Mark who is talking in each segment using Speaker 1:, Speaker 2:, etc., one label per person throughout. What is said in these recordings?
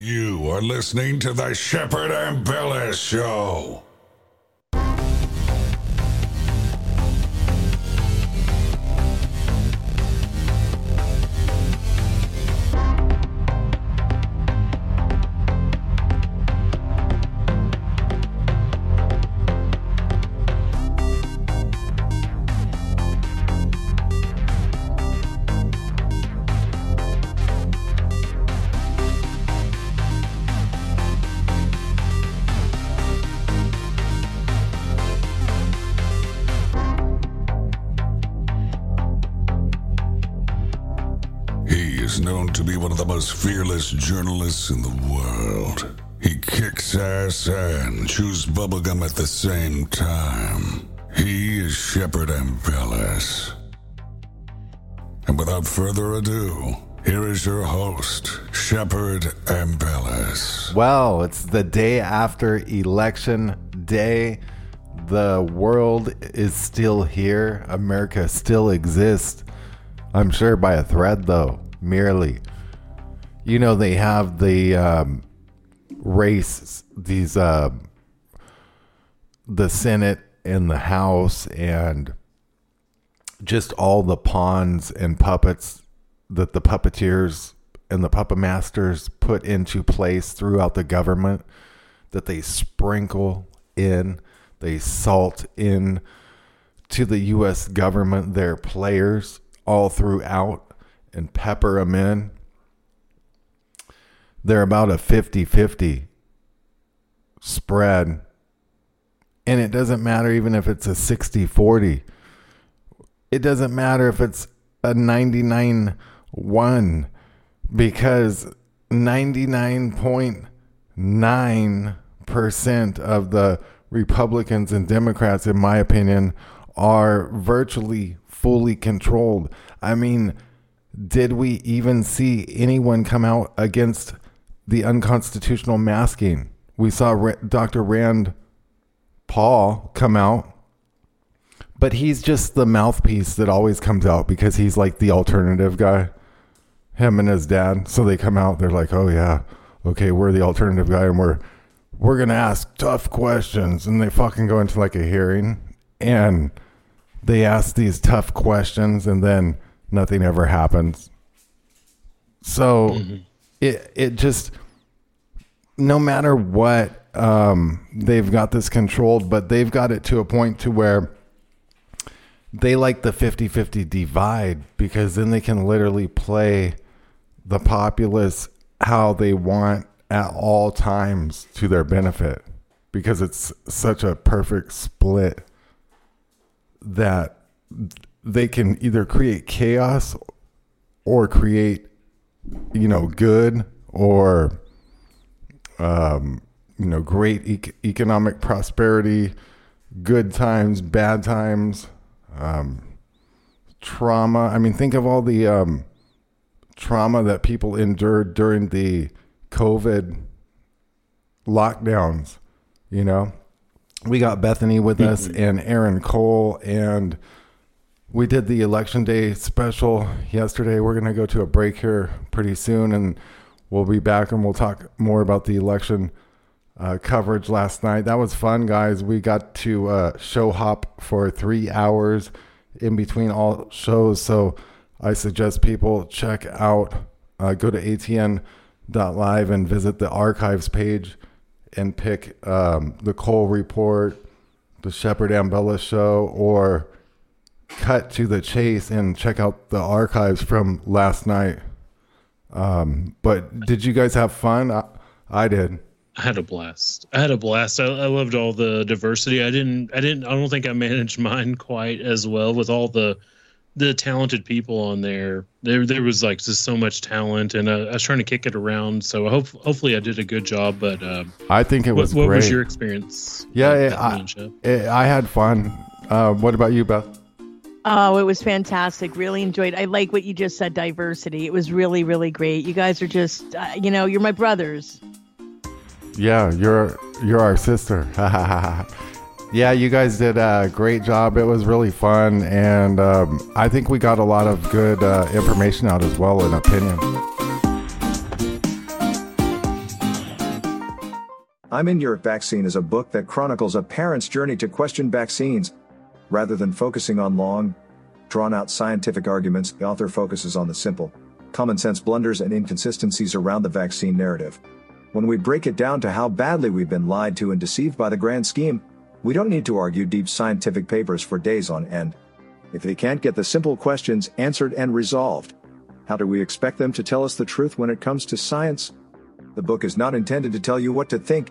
Speaker 1: You are listening to the Shepard Ambellas Show. Most fearless journalists in the world. He kicks ass and chews bubblegum at the same time. He is Shepard Ambellas. And without further ado, here is your host, Shepard Ambellas.
Speaker 2: Well, it's the day after election day. The world is still here. America still exists. I'm sure by a thread, though, merely. You know, they have the um, race, these, uh, the Senate and the House, and just all the pawns and puppets that the puppeteers and the puppet masters put into place throughout the government that they sprinkle in, they salt in to the US government, their players all throughout and pepper them in. They're about a 50 50 spread. And it doesn't matter even if it's a 60 40. It doesn't matter if it's a 99 1 because 99.9% of the Republicans and Democrats, in my opinion, are virtually fully controlled. I mean, did we even see anyone come out against the unconstitutional masking? We saw Dr. Rand Paul come out, but he's just the mouthpiece that always comes out because he's like the alternative guy. Him and his dad. So they come out, they're like, "Oh yeah, okay, we're the alternative guy, and we're we're gonna ask tough questions." And they fucking go into like a hearing, and they ask these tough questions, and then nothing ever happens. So mm-hmm. It it just no matter what um, they've got this controlled, but they've got it to a point to where they like the 50-50 divide because then they can literally play the populace how they want at all times to their benefit because it's such a perfect split that they can either create chaos or create you know good or um, you know great ec- economic prosperity good times bad times um, trauma. I mean think of all the um, trauma that people endured during the covid lockdowns you know? We got bethany with us and aaron cole and we did the election day special yesterday. We're going to go to a break here pretty soon and we'll be back and we'll talk more about the election uh, coverage last night. That was fun, guys. We got to uh, show hop for three hours in between all shows. So I suggest people check out, uh, go to atn.live and visit the archives page and pick um, the Cole Report, the Shepard Ambellas Show, or cut to the chase and check out the archives from last night. Um, but did you guys have fun? I, I did.
Speaker 3: I had a blast. I had a blast. I, I loved all the diversity. I didn't. I didn't. I don't think I managed mine quite as well with all the the talented people on there. There there was like just so much talent, and uh, I was trying to kick it around. So hope, hopefully I did a good job. But uh,
Speaker 2: I think it was
Speaker 3: what, what was your experience?
Speaker 2: yeah, it, I, it, I had fun. Uh, what about you, Beth?
Speaker 4: Oh, it was fantastic. Really enjoyed. I like what you just said. Diversity. It was really, really great. You guys are just, uh, you know, you're my brothers.
Speaker 2: Yeah, you're you're our sister. yeah, you guys did a great job. It was really fun, and um, I think we got a lot of good uh, information out as well, and opinion.
Speaker 5: I'm in Your Vaccine is a book that chronicles a parent's journey to question vaccines. Rather than focusing on long, drawn out scientific arguments, the author focuses on the simple, common sense blunders and inconsistencies around the vaccine narrative. When we break it down to how badly we've been lied to and deceived by the grand scheme, we don't need to argue deep scientific papers for days on end. If they can't get the simple questions answered and resolved, how do we expect them to tell us the truth when it comes to science? The book is not intended to tell you what to think.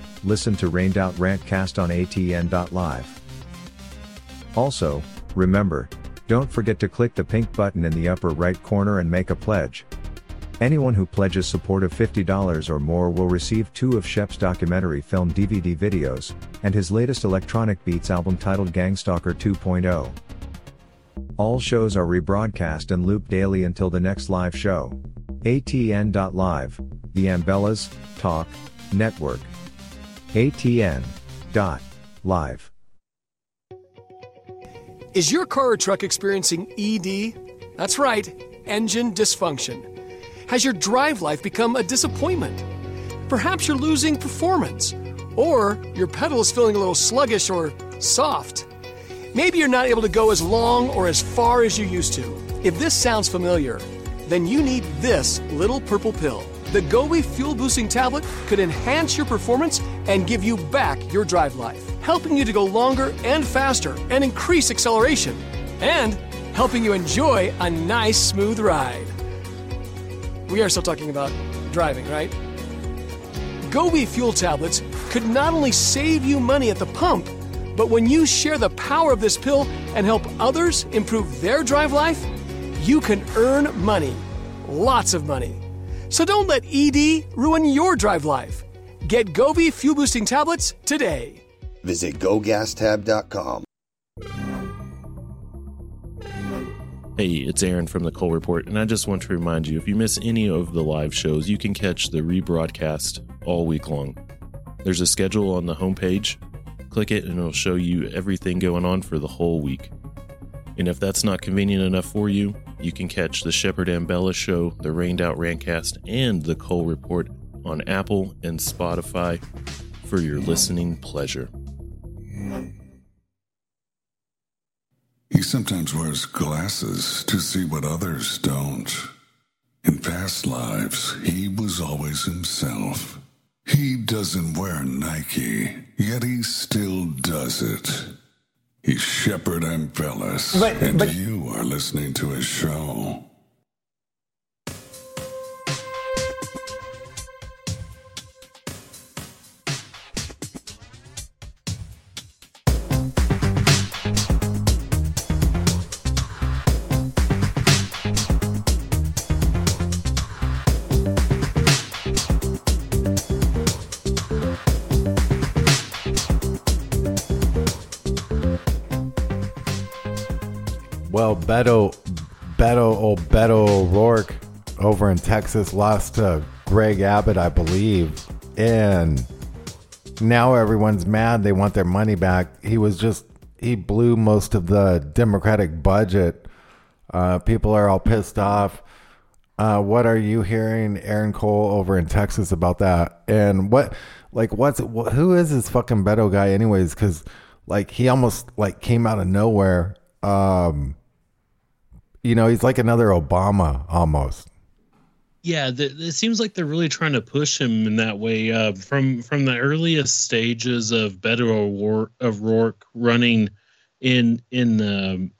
Speaker 6: listen to Rained Out Rantcast on atn.live. Also, remember, don't forget to click the pink button in the upper right corner and make a pledge. Anyone who pledges support of $50 or more will receive two of Shep's documentary film DVD videos, and his latest electronic beats album titled Gangstalker 2.0. All shows are rebroadcast and looped daily until the next live show. ATN.live, the Ambellas Talk Network. ATN. Dot. Live.
Speaker 7: Is your car or truck experiencing ED? That's right, engine dysfunction. Has your drive life become a disappointment? Perhaps you're losing performance, or your pedal is feeling a little sluggish or soft. Maybe you're not able to go as long or as far as you used to. If this sounds familiar, then you need this little purple pill. The Gobi Fuel Boosting Tablet could enhance your performance and give you back your drive life, helping you to go longer and faster and increase acceleration, and helping you enjoy a nice, smooth ride. We are still talking about driving, right? Gobi Fuel Tablets could not only save you money at the pump, but when you share the power of this pill and help others improve their drive life, you can earn money. Lots of money. So don't let ED ruin your drive life. Get Gobi Fuel Boosting Tablets today.
Speaker 8: Visit gogastab.com.
Speaker 9: Hey, it's Aaron from the Cole Report, and I just want to remind you if you miss any of the live shows, you can catch the rebroadcast all week long. There's a schedule on the homepage. Click it, and it'll show you everything going on for the whole week. And if that's not convenient enough for you, you can catch the Shepard Ambellas Show, the Rained Out Rantcast, and the Cole Report on Apple and Spotify for your listening pleasure.
Speaker 1: He sometimes wears glasses to see what others don't. In past lives, he was always himself. He doesn't wear Nike, yet he still does it. He's Shepard Ambellas,
Speaker 10: But-
Speaker 1: and
Speaker 10: but-
Speaker 1: you are listening to his show.
Speaker 2: Texas lost to Greg Abbott, I believe. And now everyone's mad. They want their money back. He was just, he blew most of the Democratic budget. Uh, people are all pissed off. Uh, what are you hearing, Aaron Cole, over in Texas about that? And what, like, what's, wh- who is this fucking Beto guy, anyways? Because, like, he almost, like, came out of nowhere. Um, you know, he's like another Obama almost.
Speaker 3: Yeah, the, it seems like they're really trying to push him in that way. Uh, from from the earliest stages of Beto O'Rourke, O'Rourke running in in um,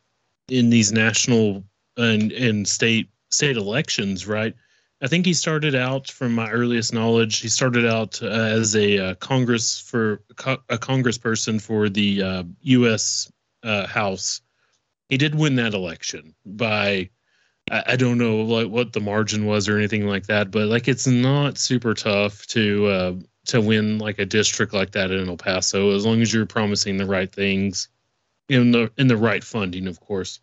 Speaker 3: in these national and and state state elections, right? I think he started out, from my earliest knowledge, he started out uh, as a uh, Congress for co- a Congressperson for the uh, U.S. Uh, House. He did win that election by I, I don't know like what the margin was or anything like that, but like it's not super tough to uh, to win like a district like that in El Paso as long as you're promising the right things in the in the right funding, of course.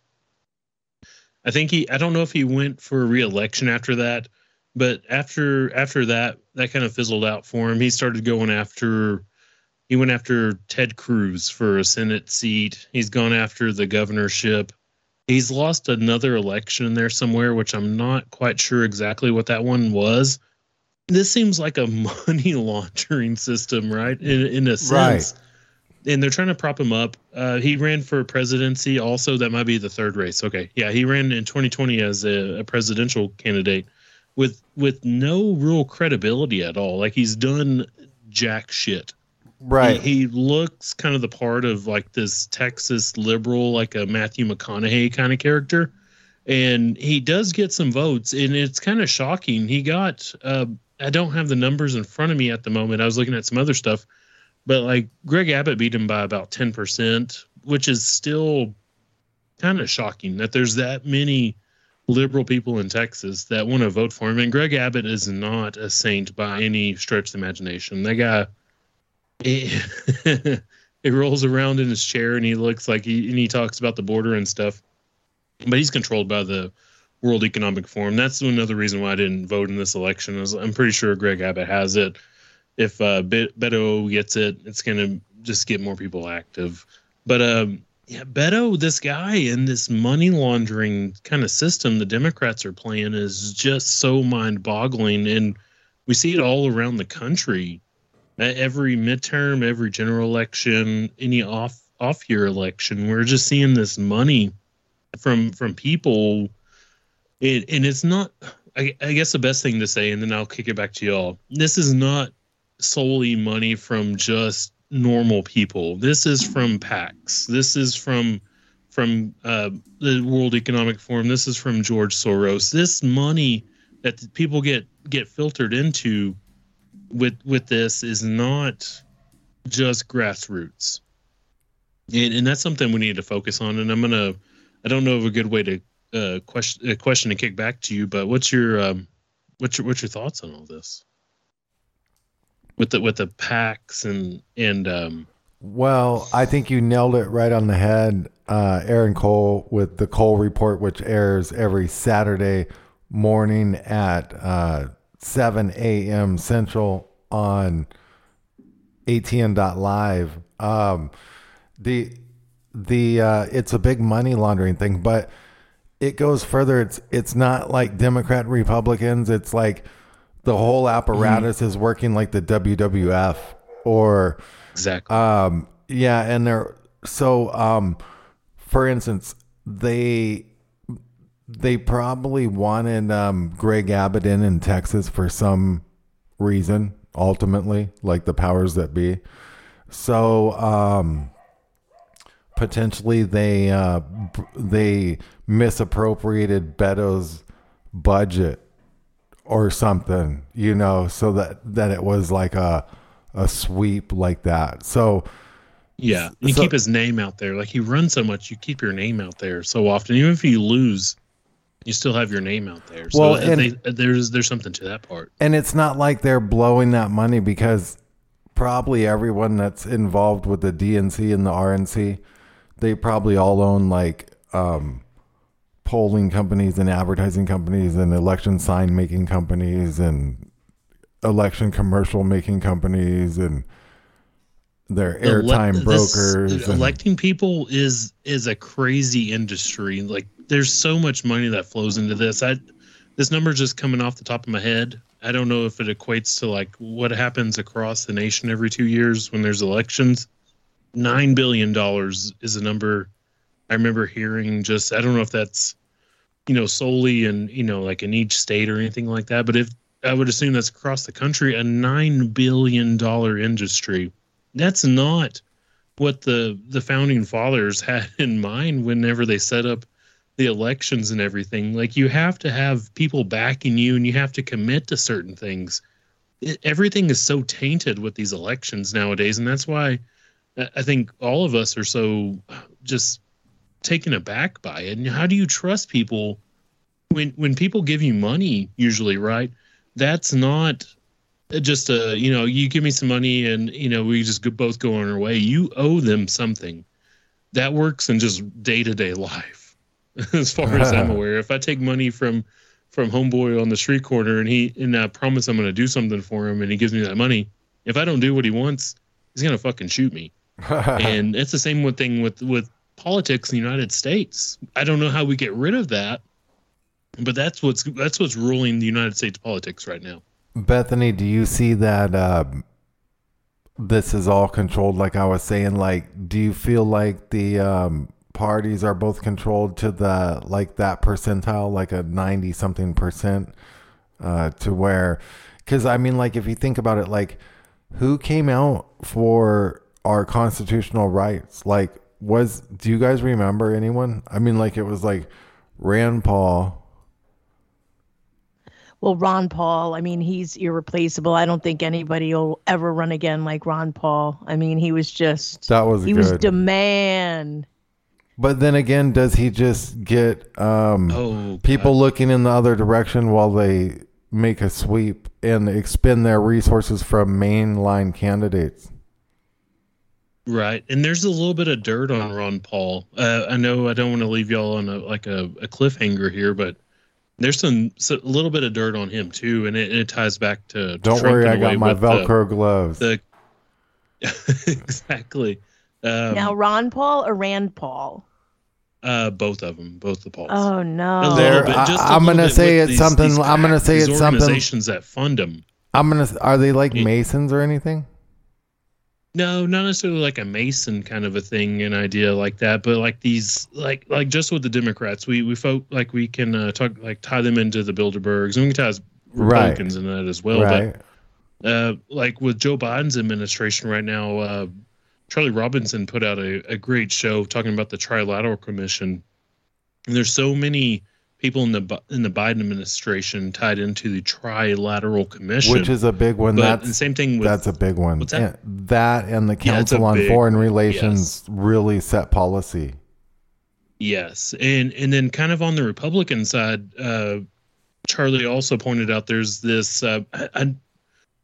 Speaker 3: I think he I don't know if he went for re-election after that, but after after that that kind of fizzled out for him. He started going after he went after Ted Cruz for a Senate seat. He's gone after the governorship. He's lost another election in there somewhere, which I'm not quite sure exactly what that one was. This seems like a money laundering system, right? In, in a sense.
Speaker 2: Right.
Speaker 3: And they're trying to prop him up. Uh, he ran for presidency also. That might be the third race. Okay. Yeah. He ran in 2020 as a, a presidential candidate with with no real credibility at all. Like he's done jack shit.
Speaker 2: Right.
Speaker 3: He, he looks kind of the part of like this Texas liberal, like a Matthew McConaughey kind of character. And he does get some votes, and it's kind of shocking. He got, uh, I don't have the numbers in front of me at the moment. I was looking at some other stuff, but like Greg Abbott beat him by about 10%, which is still kind of shocking that there's that many liberal people in Texas that want to vote for him. And Greg Abbott is not a saint by any stretch of the imagination. That guy he rolls around in his chair and he looks like he and he talks about the border and stuff. But he's controlled by the World Economic Forum. That's another reason why I didn't vote in this election. Is I'm pretty sure Greg Abbott has it. If uh, Be- Beto gets it, it's gonna just get more people active. But um, yeah, Beto, this guy and this money laundering kind of system the Democrats are playing is just so mind-boggling, and we see it all around the country every midterm, every general election, any off off year election, we're just seeing this money from from people. It, and it's not. I, I guess the best thing to say, and then I'll kick it back to y'all. This is not solely money from just normal people. This is from PACs. This is from from uh, the World Economic Forum. This is from George Soros. This money that people get get filtered into with with this is not just grassroots. And, and that's something we need to focus on. And i'm gonna i don't know of a good way to uh question a question to kick back to you but what's your um what's your what's your thoughts on all this? With the with the PACs and and um
Speaker 2: Well, I think you nailed it right on the head, uh, Aaron Cole, with the Cole Report, which airs every Saturday morning at uh, 7 a.m. Central on ATN.live. Um, the the uh, it's a big money laundering thing, but it goes further. It's it's not like Democrat Republicans. It's like the whole apparatus is working like the WWF or
Speaker 3: exactly.
Speaker 2: Um, yeah, and they're so. Um, for instance, they they probably wanted um, Greg Abbott in in Texas for some reason. Ultimately, like the powers that be. So um, potentially they uh, they misappropriated Beto's budget or something, you know, so that that it was like a a sweep like that. So
Speaker 3: yeah you
Speaker 2: so-
Speaker 3: keep his name out there like he runs so much you keep your name out there so often even if you lose you still have your name out there so
Speaker 2: Well, and-
Speaker 3: they, there's there's something to that part
Speaker 2: And it's not like they're blowing that money because probably everyone that's involved with the DNC and the RNC, they probably all own like um polling companies and advertising companies and election sign making companies and election commercial making companies and their airtime
Speaker 3: Ele-
Speaker 2: brokers.
Speaker 3: this-
Speaker 2: and-
Speaker 3: electing people is is a crazy industry. Like there's so much money that flows into this. I this number's just coming off the top of my head. I don't know if it equates to like what happens across the nation every two years when there's elections. Nine billion dollars is a number I remember hearing. Just I don't know if that's you know solely in you know like in each state or anything like that. But if I would assume that's across the country, a nine billion dollar industry. That's not what the the founding fathers had in mind whenever they set up the elections and everything. Like you have to have people backing you, and you have to commit to certain things. It, everything is so tainted with these elections nowadays, and that's why I- I think all of us are so just taken aback by it. And how do you trust people when when people give you money? Usually, right? That's not uh, just a you know you give me some money and you know we just both go on our way. You owe them something. That works in just day to day life, as far as I'm aware. If I take money from from homeboy on the street corner and he and I promise I'm going to do something for him and he gives me that money, if I don't do what he wants, he's going to fucking shoot me and it's the same thing with with politics in the United States. I don't know how we get rid of that, but that's what's that's what's ruling the United States politics right now.
Speaker 2: Bethany, do you see that um, this is all controlled? Like I was saying, like, do you feel like the um, parties are both controlled to the like that percentile, like a ninety something percent, uh, to where? Because I mean, like, if you think about it, like, who came out for our constitutional rights? Like, was do you guys remember anyone? I mean, like, it was like Rand Paul.
Speaker 4: Well, Ron Paul, I mean, he's irreplaceable. I don't think anybody will ever run again like Ron Paul. I mean, he was just
Speaker 2: That was
Speaker 4: he was
Speaker 2: good.
Speaker 4: the man.
Speaker 2: But then again, does he just get um,
Speaker 3: Oh,
Speaker 2: people looking in the other direction while they make a sweep and expend their resources from mainline candidates?
Speaker 3: Right, and there's a little bit of dirt on Ron Paul. Uh, I know I don't want to leave y'all on a like a, a cliffhanger here, but there's some so, a little bit of dirt on him too, and it, it ties back to.
Speaker 2: Don't
Speaker 3: Trump
Speaker 2: worry,
Speaker 3: in a
Speaker 2: I got my
Speaker 3: with the-
Speaker 2: Velcro gloves.
Speaker 3: The, exactly. Um,
Speaker 4: now, Ron Paul or Rand Paul?
Speaker 3: Uh, both of them, both the Pauls.
Speaker 4: Oh no!
Speaker 3: little
Speaker 2: There-
Speaker 3: bit,
Speaker 2: I-
Speaker 3: just a
Speaker 2: I'm gonna say it's
Speaker 3: these-
Speaker 2: something-
Speaker 3: these
Speaker 2: I'm gonna say
Speaker 3: these
Speaker 2: it's something-
Speaker 3: Organizations that fund them.
Speaker 2: I'm gonna. Are they like Masons or anything?
Speaker 3: No, not necessarily like a Mason kind of a thing, an idea like that, but like these, like like just with the Democrats, we we folk like we can uh, talk like tie them into the Bilderbergs, and we can tie Republicans in that as well.
Speaker 2: right.
Speaker 3: But uh, like with Joe Biden's administration right now, uh, Charlie Robinson put out a, a great show talking about the Trilateral Commission, and there's so many people in the in the Biden administration tied into the Trilateral Commission,
Speaker 2: Which is a big one.
Speaker 3: But
Speaker 2: That's
Speaker 3: and same thing with
Speaker 2: that's a big one.
Speaker 3: What's that?
Speaker 2: And that and the
Speaker 3: Yeah,
Speaker 2: Council on
Speaker 3: big
Speaker 2: Foreign Relations really set policy.
Speaker 3: Yes, and and then kind of on the Republican side, uh, Charlie also pointed out there's this. Uh, I,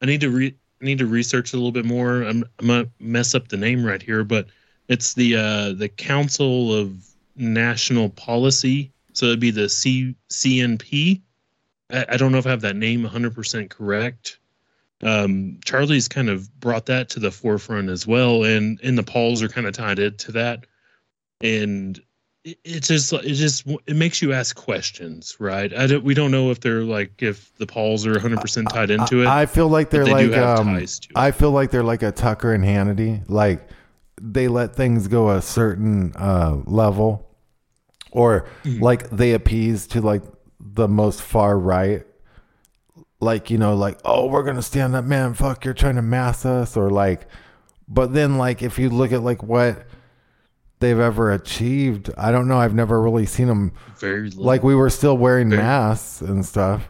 Speaker 3: I need to re need to research a little bit more. I'm I'm gonna mess up the name right here, but it's the uh, the Council of National Policy. So it'd be the C CNP. I, I don't know if I have that name 100 percent correct. Um, Charlie's kind of brought that to the forefront as well, and and the Pauls are kind of tied into that, and it's just it just it makes you ask questions, right? I don't we don't know if they're like if the Pauls are 100 percent tied into it.
Speaker 2: I, feel like they're
Speaker 3: they
Speaker 2: like um,
Speaker 3: ties to it.
Speaker 2: I feel like they're like a Tucker and Hannity. Like they let things go a certain uh, level, or
Speaker 3: Mm-hmm.
Speaker 2: like they appease to like the most far right. Like you know, like oh, we're gonna stand up, man. Fuck, you're trying to mass us, or like. But then, like, if you look at like what they've ever achieved, I don't know. I've never really seen them.
Speaker 3: Very little.
Speaker 2: Like we were still wearing
Speaker 3: Very-
Speaker 2: masks and stuff.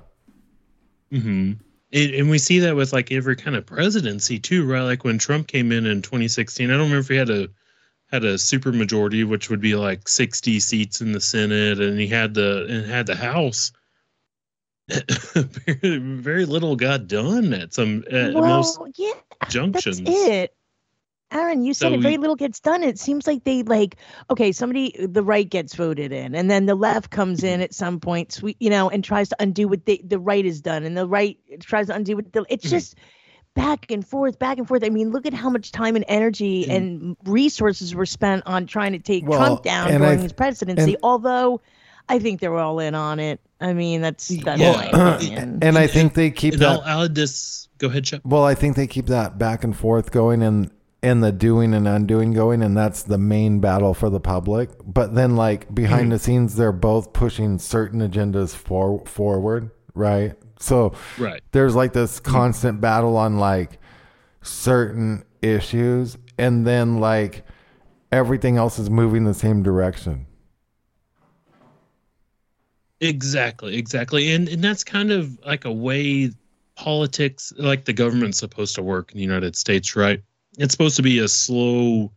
Speaker 3: hmm And, and we see that with like every kind of presidency too, right? Like when Trump came in in 2016, I don't remember if he had a had a super majority, which would be like 60 seats in the Senate, and he had the and had the House. very, very little got done at some at
Speaker 4: well,
Speaker 3: most
Speaker 4: yeah,
Speaker 3: junctions.
Speaker 4: that's it. Aaron, you said
Speaker 3: So
Speaker 4: it, very little gets done. It seems like they like okay, somebody the right gets voted in, and then the left comes in at some point, you know, and tries to undo what they, the right has done, and the right tries to undo what the. It's
Speaker 3: Mm-hmm.
Speaker 4: just back and forth, back and forth. I mean, look at how much time and energy and resources were spent on trying to take
Speaker 2: Well,
Speaker 4: Trump down
Speaker 2: and I
Speaker 4: during his presidency.
Speaker 2: and-
Speaker 4: although, I think they were all in on it. I mean, that's that's
Speaker 3: Yeah.
Speaker 4: my opinion.
Speaker 2: and I think they keep
Speaker 3: And
Speaker 2: that.
Speaker 3: I'll, I'll add this. Go ahead, Chuck.
Speaker 2: Well, I think they keep that back and forth going and and the doing and undoing going, and that's the main battle for the public. But then, like behind the mm-hmm. scenes, they're both pushing certain agendas for forward, right? So
Speaker 3: Right.
Speaker 2: there's like this mm-hmm. constant battle on like certain issues, and then like everything else is moving the same direction.
Speaker 3: Exactly, exactly. And and that's kind of like a way politics like the government's supposed to work in the United States, right? It's supposed to be a slow,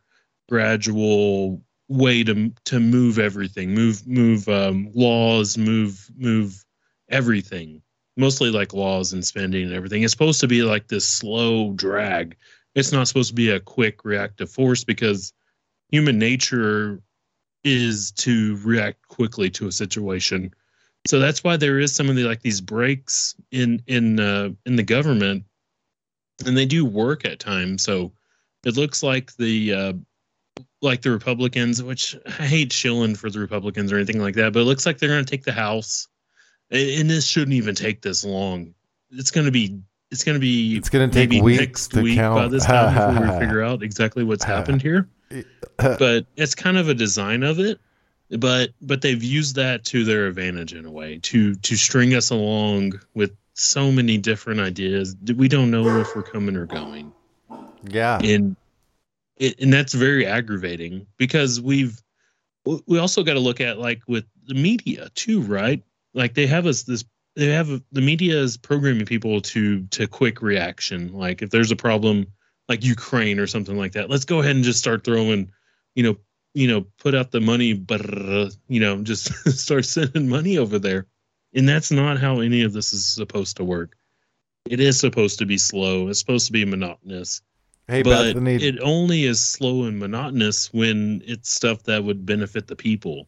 Speaker 3: gradual way to to move everything, move move um, laws, move move everything. Mostly like laws and spending and everything. It's supposed to be like this slow drag. It's not supposed to be a quick reactive force because human nature is to react quickly to a situation. So that's why there is some of the like these breaks in in uh, in the government, and they do work at times. So it looks like the uh, like the Republicans, which I hate shilling for the Republicans or anything like that, but it looks like they're going to take the House, and, this shouldn't even take this long. It's going to be it's going to be
Speaker 2: It's gonna take
Speaker 3: maybe
Speaker 2: weeks
Speaker 3: next
Speaker 2: to
Speaker 3: week by this time before we figure out exactly what's happened here. But it's kind of a design of it but but they've used that to their advantage in a way to to string us along with so many different ideas that we don't know if we're coming or going
Speaker 2: Yeah.
Speaker 3: and and that's very aggravating because we've we also got to look at like with the media too right? Like they have us this they have the media is programming people to to quick reaction. Like if there's a problem like ukraine or something like that let's go ahead and just start throwing you know you know put out the money but you know just start sending money over there. And that's not how any of this is supposed to work. It is supposed to be slow. It's supposed to be monotonous
Speaker 2: Hey,
Speaker 3: but
Speaker 2: Bethany.
Speaker 3: it only is slow and monotonous when it's stuff that would benefit the people.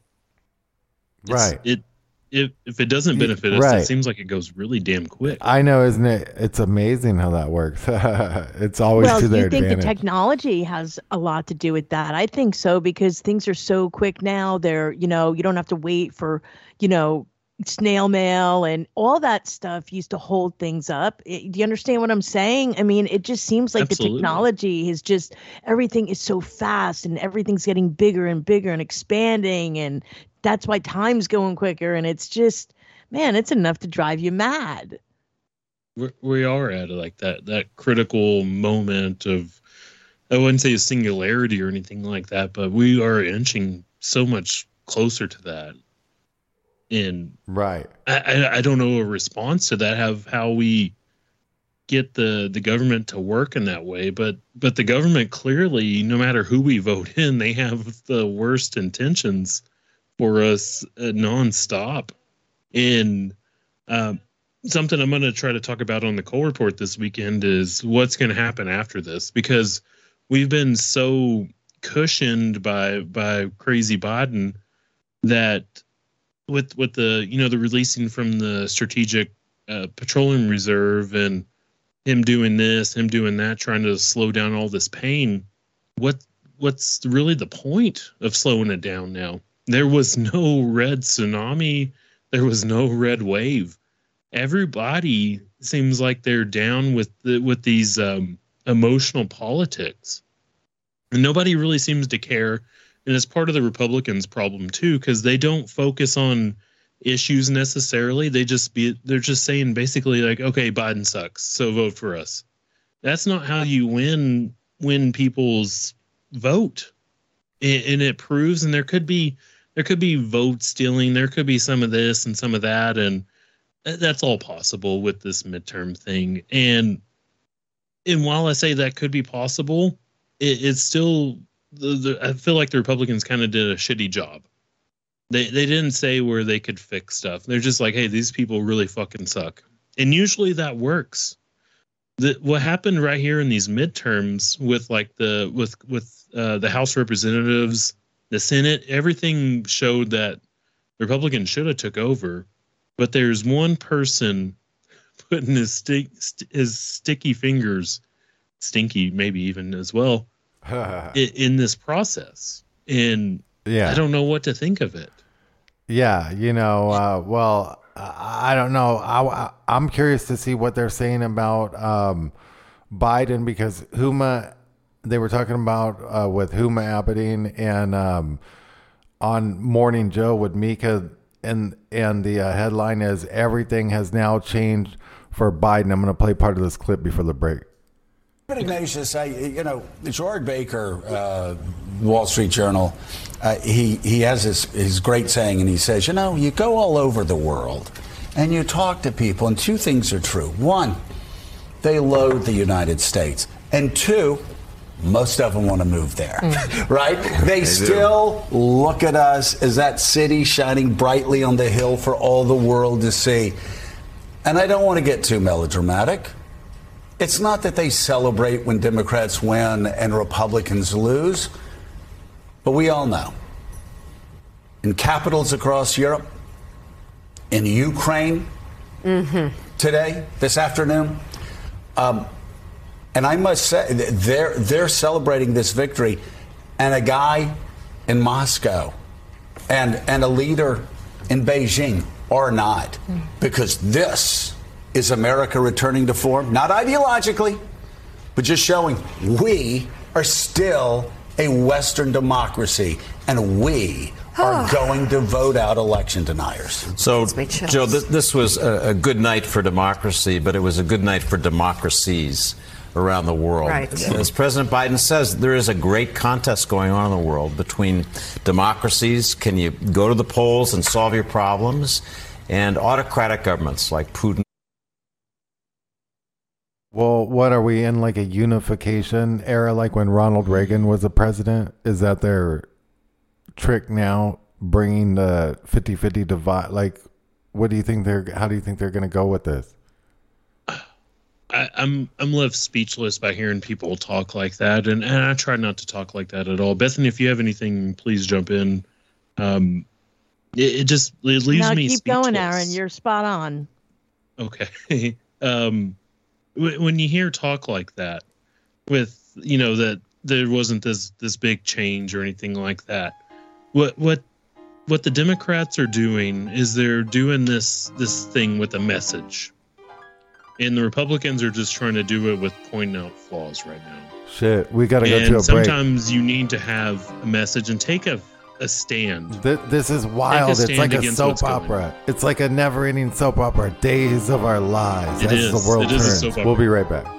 Speaker 3: It's-
Speaker 2: Right.
Speaker 3: It if if it doesn't benefit us,
Speaker 2: right.
Speaker 3: it seems like it goes really damn quick.
Speaker 2: I know, isn't it? It's amazing how that works. it's always
Speaker 4: well,
Speaker 2: to their
Speaker 4: you think
Speaker 2: advantage.
Speaker 4: the technology has a lot to do with that? I think so because things are so quick now. They're, you know, you don't have to wait for, you know, snail mail and all that stuff used to hold things up. It- do you understand what I'm saying? I mean, it just seems like
Speaker 3: Absolutely.
Speaker 4: the technology is just everything is so fast and everything's getting bigger and bigger and expanding and that's why time's going quicker and it's just man, it's enough to drive you mad.
Speaker 3: We're, we are at like that that critical moment of I wouldn't say a singularity or anything like that, but we are inching so much closer to that. And
Speaker 2: right.
Speaker 3: I, I don't know a response to that. Have how we get the the government to work in that way, but but the government clearly, no matter who we vote in, they have the worst intentions for us uh, nonstop. And um, something I'm going to try to talk about on the Cole Report this weekend is what's going to happen after this because we've been so cushioned by by crazy Biden that with with the you know the releasing from the strategic uh, petroleum reserve and him doing this, him doing that, trying to slow down all this pain. What what's really the point of slowing it down now? There was no red tsunami. There was no red wave. Everybody seems like they're down with the, with these um, emotional politics, and nobody really seems to care. And it's part of the Republicans' problem too, because they don't focus on issues necessarily. They just be they're just saying basically like, okay, Biden sucks, so vote for us. That's not how you win win people's vote, and, and it proves. And there could be there could be vote stealing. There could be some of this and some of that, and that's all possible with this midterm thing. And and while I say that could be possible, it, it's still the, the I feel like the Republicans kind of did a shitty job. They they didn't say where they could fix stuff. They're just like, hey, these people really fucking suck. And usually that works. the, what happened right here in these midterms with like the with with uh, the House representatives, the Senate, everything showed that Republicans should have took over, but there's one person putting his stick his sticky fingers, stinky maybe even as well, in, in this process, and
Speaker 2: Yeah.
Speaker 3: I don't know what to think of it.
Speaker 2: Yeah, you know, uh, well, I I don't know. I, am curious to see what they're saying about um, Biden because Huma, they were talking about uh, with Huma Abedin and um, on Morning Joe with Mika, and and the uh, headline is everything has now changed for Biden. I'm going to play part of this clip before the break.
Speaker 10: But Ignatius, I, you know, George Baker, uh, Wall Street Journal, uh, he, he has his, his great saying, and he says, you know, you go all over the world and you talk to people, and two things are true. One, they loathe the United States. And two, most of them want to move there, right? They,
Speaker 11: do.
Speaker 10: still look at us as that city shining brightly on the hill for all the world to see. And I don't want to get too melodramatic. It's not that they celebrate when Democrats win and Republicans lose, but we all know. In capitals across Europe, in Ukraine today, this afternoon, um, and I must say, they're, they're celebrating this victory, and a guy in Moscow and, and a leader in Beijing are not, because this is America returning to form, not ideologically, but just showing we are still a Western democracy and we are going to vote out election deniers.
Speaker 12: So, Joe, this, this was a, a good night for democracy, but it was a good night for democracies around the world.
Speaker 13: Right.
Speaker 12: As President Biden says, there is a great contest going on in the world between democracies. Can you go to the polls and solve your problems? And autocratic governments like Putin.
Speaker 2: Well, what are we in like a unification era, like when Ronald Reagan was the president? Is that their trick now, bringing the 50 50 divide? Like, what do you think they're, how do you think they're going to go with this?
Speaker 3: I, I'm I'm left speechless by hearing people talk like that, and, and I try not to talk like that at all. Bethany, if you have anything, please jump in. Um, it, it just it leaves
Speaker 4: now
Speaker 3: me
Speaker 4: keep
Speaker 3: speechless.
Speaker 4: going, Aaron. You're spot on.
Speaker 3: Okay. um, wh- when you hear talk like that, with you know that there wasn't this this big change or anything like that, what what what the Democrats are doing is they're doing this this thing with a message, and the Republicans are just trying to do it with pointing out flaws right now.
Speaker 2: Shit, we got to go
Speaker 3: and
Speaker 2: to a break.
Speaker 3: sometimes you need to have a message and take a a stand.
Speaker 2: Th- this is wild. It's like a soap opera. It's like a never-ending soap opera. Days of our lives.
Speaker 3: It is.
Speaker 2: the world
Speaker 3: It
Speaker 2: turns. We'll be right back.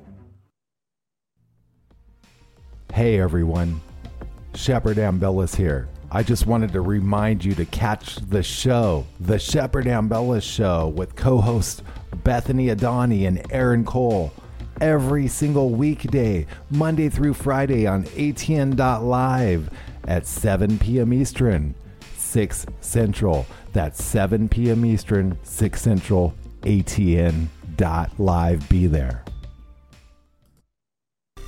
Speaker 2: Hey everyone, Shepard Ambellas here. I just wanted to remind you to catch the show, The Shepard Ambellas Show, with co hosts Bethany Adani and Aaron Cole, every single weekday, Monday through Friday on ATN.live at 7 p.m. Eastern, 6 Central. That's 7 p.m. Eastern, 6 Central, ATN.live. Be there.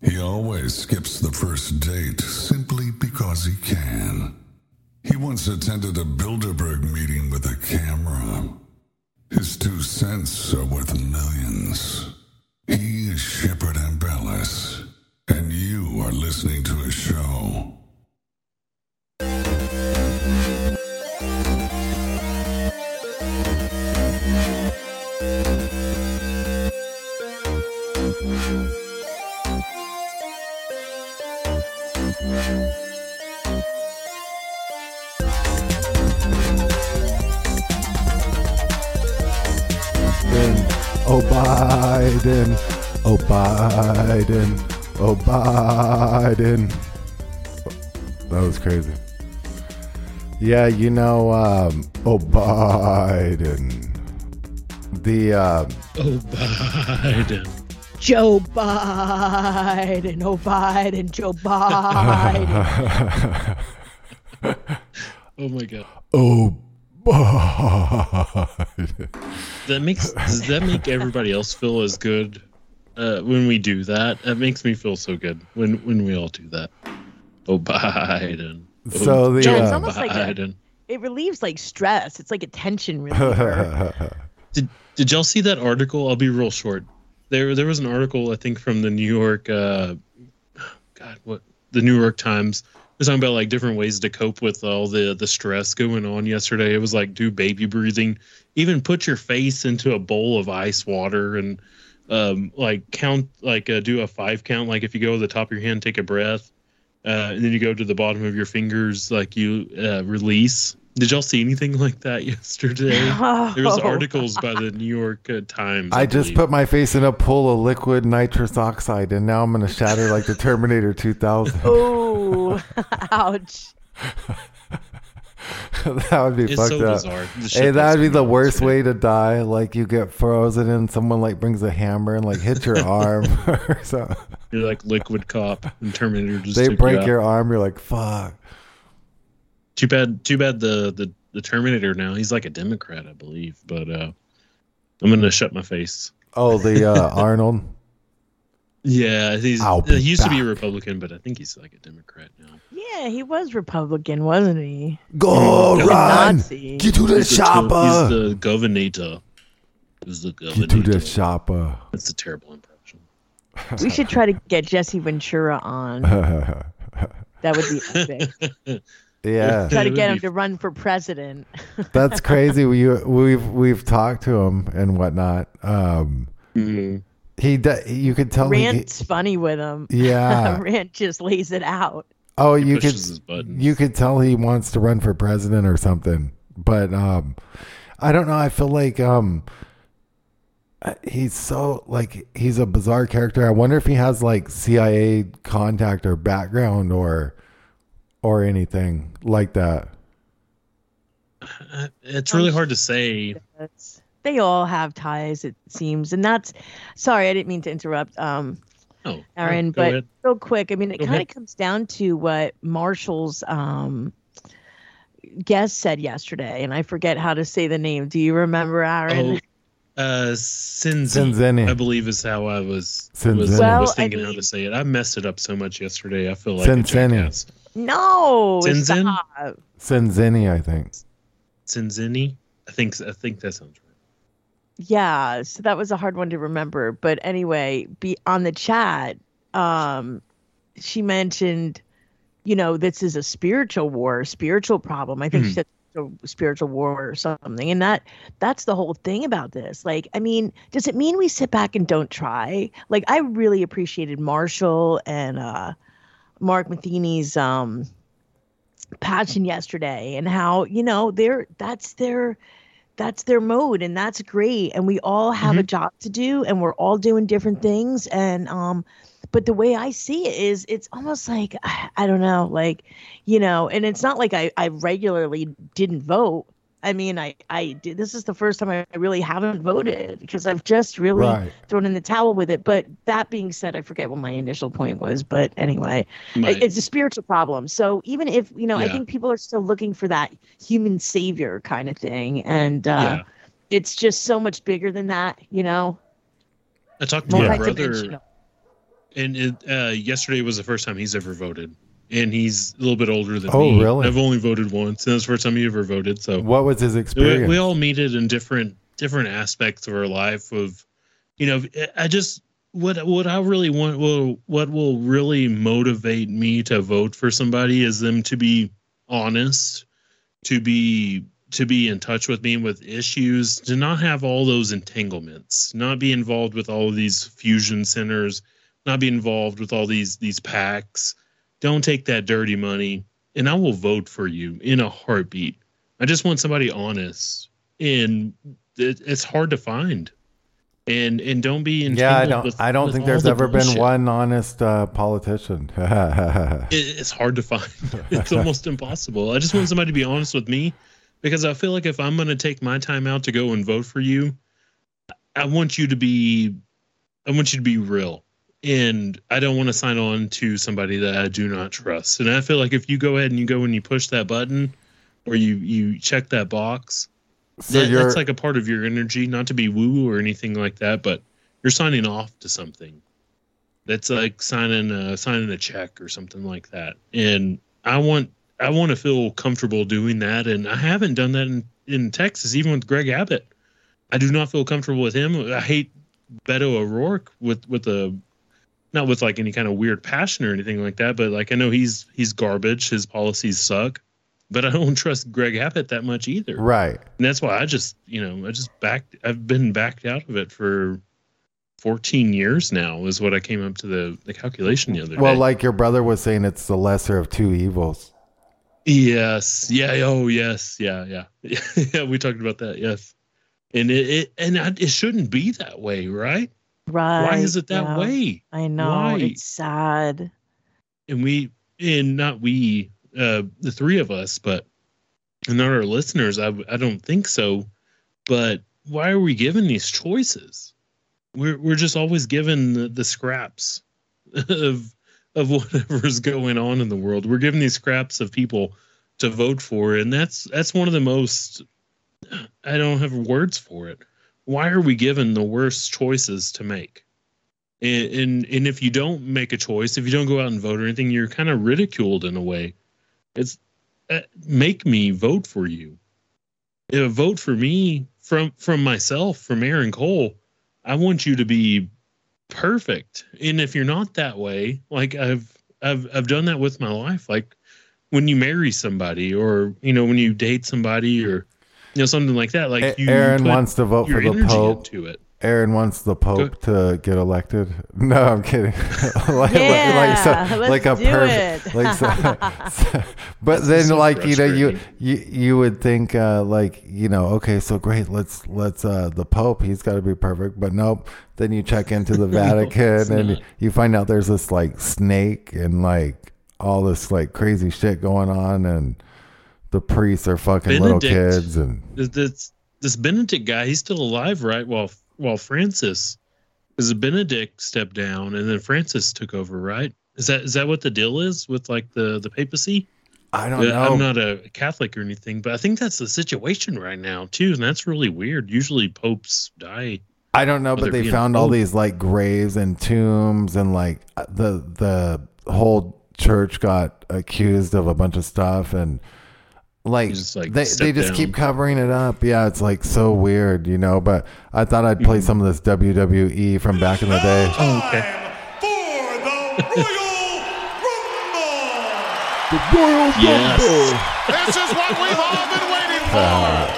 Speaker 1: He always skips the first date simply because he can. He once attended a Bilderberg meeting with a camera. His two cents are worth millions. He is Shepard Ambellas, and you are listening to his show.
Speaker 2: Oh Biden, oh Biden, oh Biden. That was crazy. Yeah, you know, um, oh Biden. The uh,
Speaker 3: Oh, Biden.
Speaker 4: Joe Biden. Oh, Biden. Joe Biden.
Speaker 3: Oh my god.
Speaker 2: oh Biden.
Speaker 3: That makes does that make everybody else feel as good uh, when we do that? That makes me feel so good when when we all do that. Oh Biden. Oh,
Speaker 2: So the,
Speaker 3: Joe
Speaker 2: uh,
Speaker 4: It's almost like a- it relieves like stress. It's like a tension reliever.
Speaker 3: Did Did y'all see that article? I'll be real short. There there was an article I think from the New York. Uh, God, what the New York Times. Was talking about like different ways to cope with all the the stress going on yesterday. It was like do baby breathing, even put your face into a bowl of ice water and um like count like uh, do a five count. Like if you go to the top of your hand, take a breath, uh, and then you go to the bottom of your fingers, like you uh, release. Did y'all see anything like that yesterday? There was articles by the New York uh, Times.
Speaker 2: I just put my face in a pool of liquid nitrous oxide, and now I'm gonna shatter like the Terminator 2000.
Speaker 4: Oh, ouch.
Speaker 2: that would be
Speaker 3: It's
Speaker 2: fucked
Speaker 3: so
Speaker 2: up.
Speaker 3: bizarre,
Speaker 2: Hey, that would be the worst way to die. Like you get frozen, and someone like brings a hammer and like hits your arm or something.
Speaker 3: You're like liquid cop and Terminator just
Speaker 2: They break
Speaker 3: you
Speaker 2: your arm. You're like, fuck.
Speaker 3: Too bad. Too bad. The the the Terminator now. He's like a Democrat, I believe. But uh, I'm gonna shut my face.
Speaker 2: Oh, the uh, Arnold.
Speaker 3: Yeah, he's
Speaker 2: I'll be
Speaker 3: he used to be a. Republican, but I think he's like a Democrat now.
Speaker 4: Yeah, he was Republican, wasn't he?
Speaker 2: Go
Speaker 4: He was
Speaker 2: run!
Speaker 4: Nazi.
Speaker 2: Get to the
Speaker 3: He's the,
Speaker 2: chopper!
Speaker 3: he's the governor. He's the
Speaker 2: Get to the
Speaker 3: governor.
Speaker 2: chopper.
Speaker 3: That's a terrible impression.
Speaker 4: We should try to get Jesse Ventura on. That would be epic.
Speaker 2: yeah,
Speaker 4: Try to
Speaker 3: It would
Speaker 4: get him to run for president.
Speaker 2: that's crazy. We we've we've talked to him and whatnot. Um,
Speaker 3: Mhm.
Speaker 2: he d- you could tell. he-
Speaker 4: Rant's funny with him.
Speaker 2: Yeah.
Speaker 4: Rant just lays it out.
Speaker 2: oh, you could
Speaker 3: pushes his buttons.
Speaker 2: you could tell he wants to run for president or something. But um, I don't know. I feel like um, uh, he's so like he's a bizarre character. I wonder if he has like CIA contact or background or or anything like that.
Speaker 3: Uh, It's really hard to say.
Speaker 4: They all have ties, it seems, and that's. Sorry, I didn't mean to interrupt, um,
Speaker 3: Oh,
Speaker 4: Aaron, but
Speaker 3: ahead.
Speaker 4: real quick, I mean, it kind of comes down to what Marshall's um, guest said yesterday, and I forget how to say the name. Do you remember, Aaron?
Speaker 3: Oh, uh, Sinzi,
Speaker 2: Sinzini.
Speaker 3: I believe is how I was
Speaker 2: Sinzini.
Speaker 3: was,
Speaker 4: Well,
Speaker 3: was
Speaker 4: I
Speaker 3: thinking how to say it. I messed it up so much yesterday. I feel like a jackass.
Speaker 4: No,
Speaker 3: Sinzin?
Speaker 4: stop.
Speaker 2: Sinzini, I think.
Speaker 3: Sinzini. I think I think that sounds right.
Speaker 4: Yeah, so that was a hard one to remember. But anyway, be on the chat, um, she mentioned, you know, this is a spiritual war, spiritual problem. I think she
Speaker 3: Mhm.
Speaker 4: said a spiritual war or something. And that that's the whole thing about this. Like, I mean, does it mean we sit back and don't try? Like, I really appreciated Marshall and uh Mark Matheny's um passion yesterday and how, you know, they're that's their that's their mode and that's great. And we all have a job to do and we're all doing different things. And um but the way i see it is it's almost like i, I don't know like you know and it's not like i i regularly didn't vote i mean i i did this is the first time i really haven't voted because i've just really
Speaker 2: Right.
Speaker 4: thrown in the towel with it. But that being said i forget what my initial point was but anyway
Speaker 3: Right.
Speaker 4: it's a spiritual problem. So even if you know i think people are still looking for that human savior kind of thing. And uh
Speaker 3: Yeah.
Speaker 4: it's just so much bigger than that you know?
Speaker 3: I talked to my brother, and it, uh, yesterday was the first time he's ever voted, and he's a little bit older than
Speaker 2: Oh,
Speaker 3: me.
Speaker 2: really?
Speaker 3: I've only voted once, and that's the first time he ever voted. So
Speaker 2: What was his experience?
Speaker 3: we all meet it in different different aspects of our life. Of you know, I just what what I really want will what will really motivate me to vote for somebody is them to be honest, to be to be in touch with me with issues, to not have all those entanglements, not be involved with all of these fusion centers, not be involved with all these these PACs. Don't take that dirty money, and I will vote for you in a heartbeat. I just want somebody honest, and it, it's hard to find. And and don't be
Speaker 2: yeah, I don't.
Speaker 3: with-
Speaker 2: I don't think there's
Speaker 3: the
Speaker 2: ever been one honest uh, politician.
Speaker 3: It, it's hard to find. It's almost impossible. I just want somebody to be honest with me because I feel like if I'm going to take my time out to go and vote for you, I want you to be, I want you to be real. And I don't want to sign on to somebody that I do not trust. And I feel like if you go ahead and you go and you push that button or you, you check that box,
Speaker 2: So
Speaker 3: that, that's like a part of your energy, not to be woo or anything like that, but you're signing off to something. That's like signing a signing a check or something like that. And I want I want to feel comfortable doing that. And I haven't done that in, in Texas, even with Greg Abbott. I do not feel comfortable with him. I hate Beto O'Rourke with with a not with like any kind of weird passion or anything like that, but like I know he's he's garbage. His policies suck. But I don't trust Greg Abbott that much either.
Speaker 2: right.
Speaker 3: And that's why I just, you know, I just backed, I've been backed out of it for 14 years now, is what I came up to the, the calculation the other
Speaker 2: Well,
Speaker 3: day.
Speaker 2: Well, like your brother was saying, it's the lesser of two evils.
Speaker 3: yes. Yeah. Oh, yes. Yeah. Yeah. yeah. We talked about that. Yes. And it, it and I, it shouldn't be that way, right?
Speaker 4: Right.
Speaker 3: Why is it that
Speaker 4: yeah.
Speaker 3: way?
Speaker 4: i know.
Speaker 3: Why?
Speaker 4: it's sad.
Speaker 3: And we and not we uh the three of us but and not our listeners i i don't think so. But why are we given these choices? We're we're just always given the, the scraps of of whatever's going on in the world. We're given these scraps of people to vote for and that's that's one of the most i don't have words for it why are we given the worst choices to make And, and and if you don't make a choice, if you don't go out and vote or anything, you're kind of ridiculed in a way. It's uh, make me vote for you. Uh, vote for me from from myself, from Aaron Cole. I want you to be perfect. And if you're not that way, like I've I've I've done that with my life. Like when you marry somebody or you know when you date somebody or you know something like that like you
Speaker 2: Aaron wants to vote for the Pope.
Speaker 3: into it
Speaker 2: Aaron wants the Pope to get elected. No, I'm kidding. like,
Speaker 4: Yeah,
Speaker 2: so-
Speaker 4: let's
Speaker 2: like a
Speaker 4: do
Speaker 2: perfect.
Speaker 4: it.
Speaker 2: Like, so- so- but
Speaker 3: This
Speaker 2: then,
Speaker 3: so
Speaker 2: like you know, you you you would think, uh, like you know, okay, so great. Let's let's uh, the Pope. He's got to be perfect. But nope. Then you check into the Vatican
Speaker 3: it's
Speaker 2: and
Speaker 3: not.
Speaker 2: you find out there's this like snake and like all this like crazy shit going on and. The priests are fucking little kids, and
Speaker 3: this, this benedict guy he's still alive right? While while francis because benedict stepped down and then francis took over right? Is that is that what the deal is with like the the papacy?
Speaker 2: I don't
Speaker 3: Uh,
Speaker 2: know.
Speaker 3: i'm not a catholic or anything but i think that's the situation right now too and that's really weird. Usually popes die.
Speaker 2: I don't know, but they found all these like graves and tombs, and like the the whole church got accused of a bunch of stuff, and like,
Speaker 3: just, like,
Speaker 2: they they just
Speaker 3: down.
Speaker 2: keep covering it up. Yeah, it's like so weird, you know. But I thought I'd play mm-hmm. some of this WWE from back in the day.
Speaker 3: oh okay
Speaker 2: The Royal rumble the royal
Speaker 3: Yes.
Speaker 11: This is what we've all been waiting for. Uh,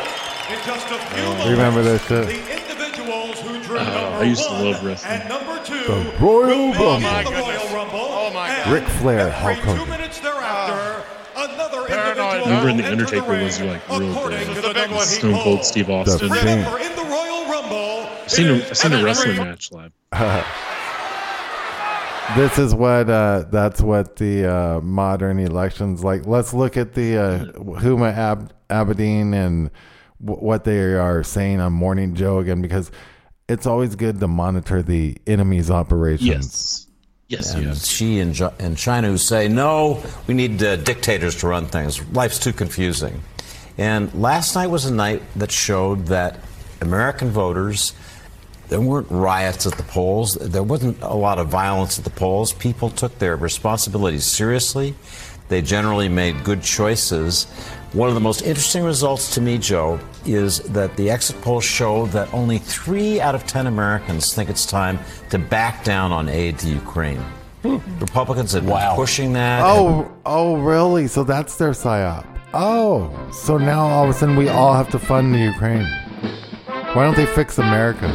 Speaker 11: in just a few oh. moments,
Speaker 2: Remember this shit?
Speaker 11: the individuals who drew
Speaker 3: Oh,
Speaker 11: number
Speaker 3: I used to love wrestling.
Speaker 11: and number two
Speaker 2: The Royal
Speaker 11: will be
Speaker 2: Rumble.
Speaker 11: the Royal Rumble. Oh my God!
Speaker 2: Ric Flair,
Speaker 11: Every
Speaker 2: Hulk
Speaker 11: two minutes thereafter, another
Speaker 13: Paranoid.
Speaker 11: individual
Speaker 3: remember when
Speaker 11: will
Speaker 3: the undertaker
Speaker 11: ring
Speaker 3: was like real
Speaker 11: according
Speaker 3: good
Speaker 11: to the
Speaker 13: big one.
Speaker 3: stone cold steve austin.
Speaker 2: The
Speaker 11: in the Royal Rumble,
Speaker 3: i've seen a,
Speaker 11: it is
Speaker 3: I've seen a
Speaker 11: every-
Speaker 3: wrestling match live.
Speaker 2: This is what uh, that's what the uh, modern elections like. Let's look at the uh, Huma Ab- Abedin and w- what they are saying on Morning Joe again because it's always good to monitor the enemy's operations.
Speaker 3: yes yes
Speaker 12: And
Speaker 3: yes
Speaker 12: Xi and, Chi- and China who say, no, we need uh, dictators to run things. Life's too confusing. And last night was a night that showed that American voters, there weren't riots at the polls. There wasn't a lot of violence at the polls. People took their responsibilities seriously. They generally made good choices. One of the most interesting results to me, Joe, is that the exit polls show that only three out of ten Americans think it's time to back down on aid to Ukraine. Hmm. Republicans have been
Speaker 10: Wow.
Speaker 12: pushing that.
Speaker 2: Oh, oh, really? So that's their psyop. Oh, so now all of a sudden we all have to fund the Ukraine. Why don't they fix America?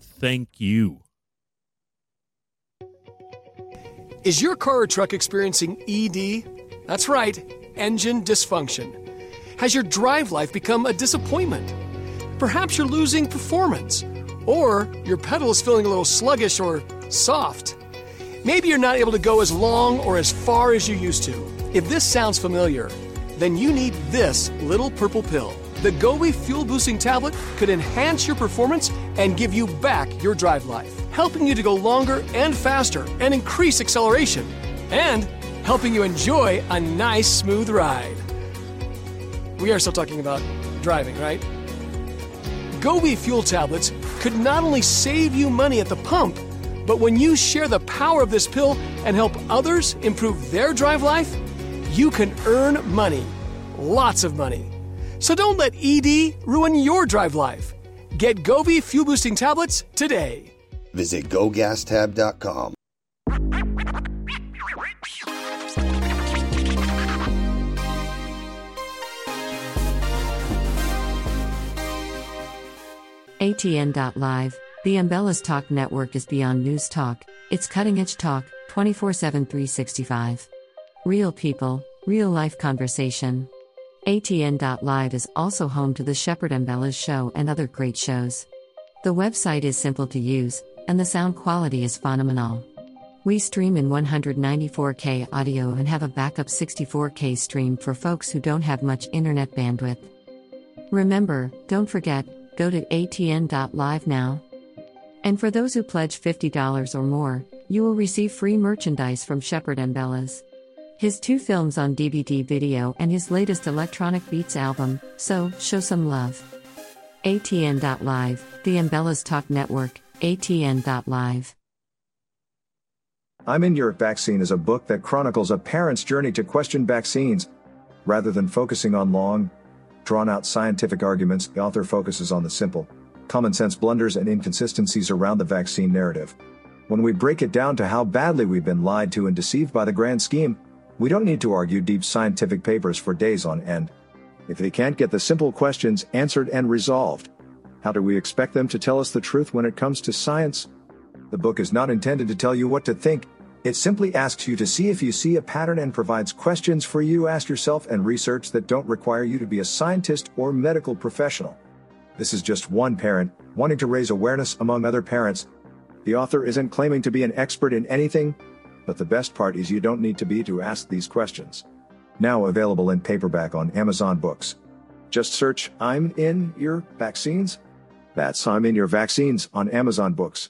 Speaker 9: Thank you.
Speaker 7: Is your car or truck experiencing ED? That's right, engine dysfunction. Has your drive life become a disappointment? Perhaps you're losing performance, or your pedal is feeling a little sluggish or soft. Maybe you're not able to go as long or as far as you used to. If this sounds familiar, then you need this little purple pill. The Gobi Fuel Boosting Tablet could enhance your performance and give you back your drive life, helping you to go longer and faster and increase acceleration, and helping you enjoy a nice, smooth ride. We are still talking about driving, right? Gobi Fuel Tablets could not only save you money at the pump, but when you share the power of this pill and help others improve their drive life, you can earn money. Lots of money. So don't let ED ruin your drive life. Get Govi Fuel Boosting Tablets today.
Speaker 8: Visit gogastab.com.
Speaker 14: ATN.live, the Ambellas Talk network is beyond news talk, it's cutting edge talk, 24 7 365. Real people, real life conversation. ATN.live is also home to the Shepard Ambellas show and other great shows. The website is simple to use, and the sound quality is phenomenal. We stream in 194K audio and have a backup 64K stream for folks who don't have much internet bandwidth. Remember, don't forget, go to atn.live now. And for those who pledge $50 or more, you will receive free merchandise from Shepard Ambellas. His two films on DVD video and his latest Electronic Beats album, so show some love. ATN.live, the Ambellas Talk Network, ATN.live.
Speaker 5: I'm in Your Vaccine is a book that chronicles a parent's journey to question vaccines. Rather than focusing on long, drawn out scientific arguments, the author focuses on the simple, common sense blunders and inconsistencies around the vaccine narrative. When we break it down to how badly we've been lied to and deceived by the grand scheme, we don't need to argue deep scientific papers for days on end. If they can't get the simple questions answered and resolved, how do we expect them to tell us the truth when it comes to science? The book is not intended to tell you what to think. It simply asks you to see if you see a pattern and provides questions for you to ask yourself and research that don't require you to be a scientist or medical professional. This is just one parent wanting to raise awareness among other parents. The author isn't claiming to be an expert in anything, but the best part is you don't need to be to ask these questions. Now available in paperback on Amazon Books. Just search I'm in your vaccines. That's I'm in your vaccines on Amazon Books.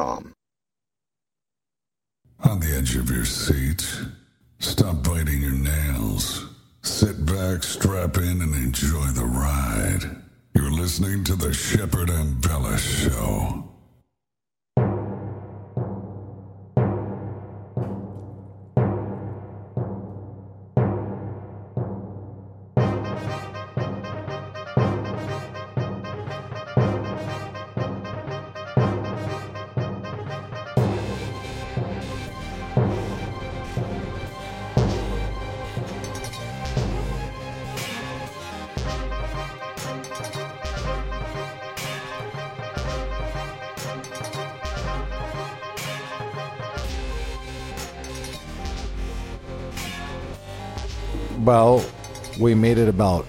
Speaker 1: On the edge of your seat, stop biting your nails. Sit back, strap in, and enjoy the ride. You're listening to the Shepard Ambellas Show.
Speaker 2: Well, we made it about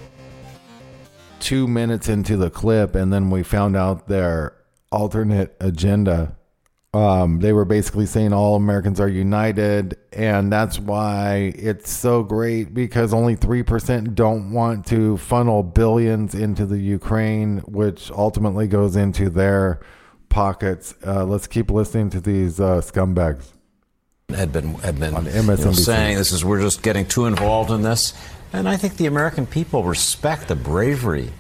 Speaker 2: two minutes into the clip, and then we found out their alternate agenda. Um, they were basically saying all Americans are united, and that's why it's so great because only 3% don't want to funnel billions into the Ukraine, which ultimately goes into their pockets. Uh, let's keep listening to these uh, scumbags.
Speaker 12: Had been had been
Speaker 2: On
Speaker 12: you know, saying this is we're just getting too involved in this, and I think the American people respect the bravery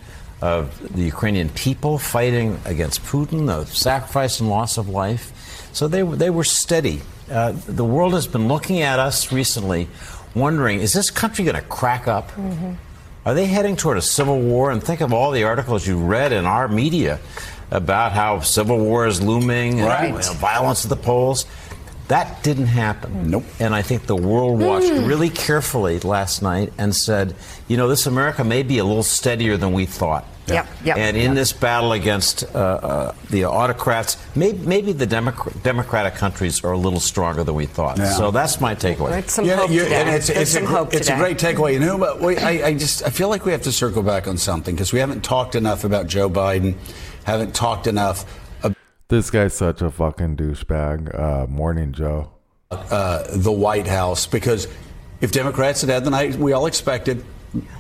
Speaker 12: of the Ukrainian people fighting against Putin, the sacrifice and loss of life. So they were- they were steady. Uh, the world has been looking at us recently, wondering: Is this country going to crack up? Are they heading toward a civil war? And think of all the articles you read in our media about how civil war is looming, and,
Speaker 10: Right.
Speaker 12: you know, violence at the polls. That didn't happen. Nope. And I think the world watched really carefully last night and said, you know, this America may be a little steadier than we thought.
Speaker 13: Yep, yep,
Speaker 12: and in
Speaker 13: yep.
Speaker 12: this battle against uh, uh, the autocrats, maybe, maybe the Democ- democratic countries are a little stronger than we thought.
Speaker 10: Yeah.
Speaker 12: So that's my takeaway.
Speaker 13: Some
Speaker 10: Yeah,
Speaker 13: hope
Speaker 10: you-
Speaker 13: today.
Speaker 10: and it's, it's,
Speaker 13: some
Speaker 10: a,
Speaker 13: hope
Speaker 10: it's a great takeaway. You know, but we, I, I just I feel like we have to circle back on something because we haven't talked enough about Joe Biden, haven't talked enough
Speaker 2: This guy's such a fucking douchebag. Uh, morning, Joe.
Speaker 10: uh, the White House because if Democrats had had the night we all expected,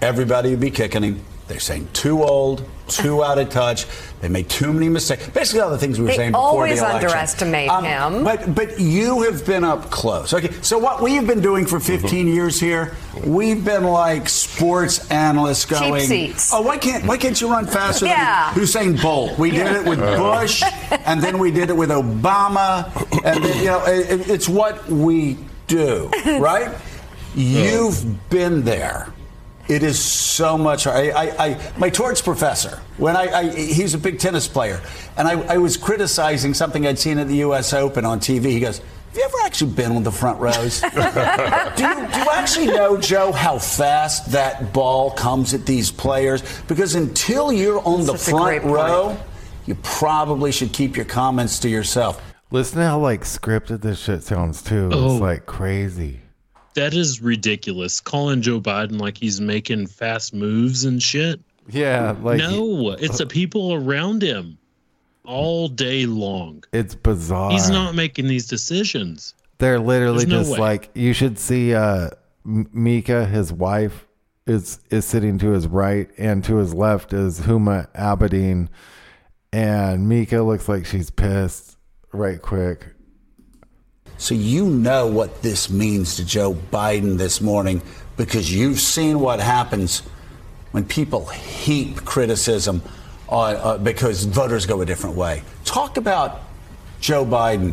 Speaker 10: everybody would be kicking him. They're saying too old, too out of touch. They made too many mistakes. Basically, all the things we were
Speaker 13: They
Speaker 10: saying before
Speaker 13: always
Speaker 10: the election.
Speaker 13: Always underestimate um, him.
Speaker 10: But but you have been up close. Okay, so what we've been doing for mm-hmm. 15 years here, we've been like sports analysts
Speaker 13: Cheap
Speaker 10: going.
Speaker 13: seats.
Speaker 10: Oh, why can't why can't you run faster
Speaker 13: Yeah.
Speaker 10: than Usain Bolt? We did it with uh. Bush, and then we did it with Obama, and then you know it, it's what we do, right? You've been there. It is so much. I, I, I my torts professor, when I, I, he's a big tennis player, and I, I was criticizing something I'd seen at the U.S. Open on TV. He goes, "Have you ever actually been on the front rows? do, you, do you actually know, Joe, how fast that ball comes at these players? Because until you're on the
Speaker 4: That's a
Speaker 10: front row, you probably should keep your comments to yourself."
Speaker 2: Listen to how like scripted this shit sounds too.
Speaker 3: Oh.
Speaker 2: It's like crazy.
Speaker 3: That is ridiculous. Calling Joe Biden like he's making fast moves and shit.
Speaker 2: Yeah, like
Speaker 3: no, it's the people around him all day long.
Speaker 2: it's bizarre.
Speaker 3: He's not making these decisions.
Speaker 2: They're literally
Speaker 3: There's
Speaker 2: just
Speaker 3: way.
Speaker 2: like you should see uh Mika, his wife, is is sitting to his right, and to his left is Huma Abedin, and Mika looks like she's pissed. Right quick.
Speaker 10: So you know what this means to Joe Biden this morning because you've seen what happens when people heap criticism on, uh, because voters go a different way. Talk about Joe Biden,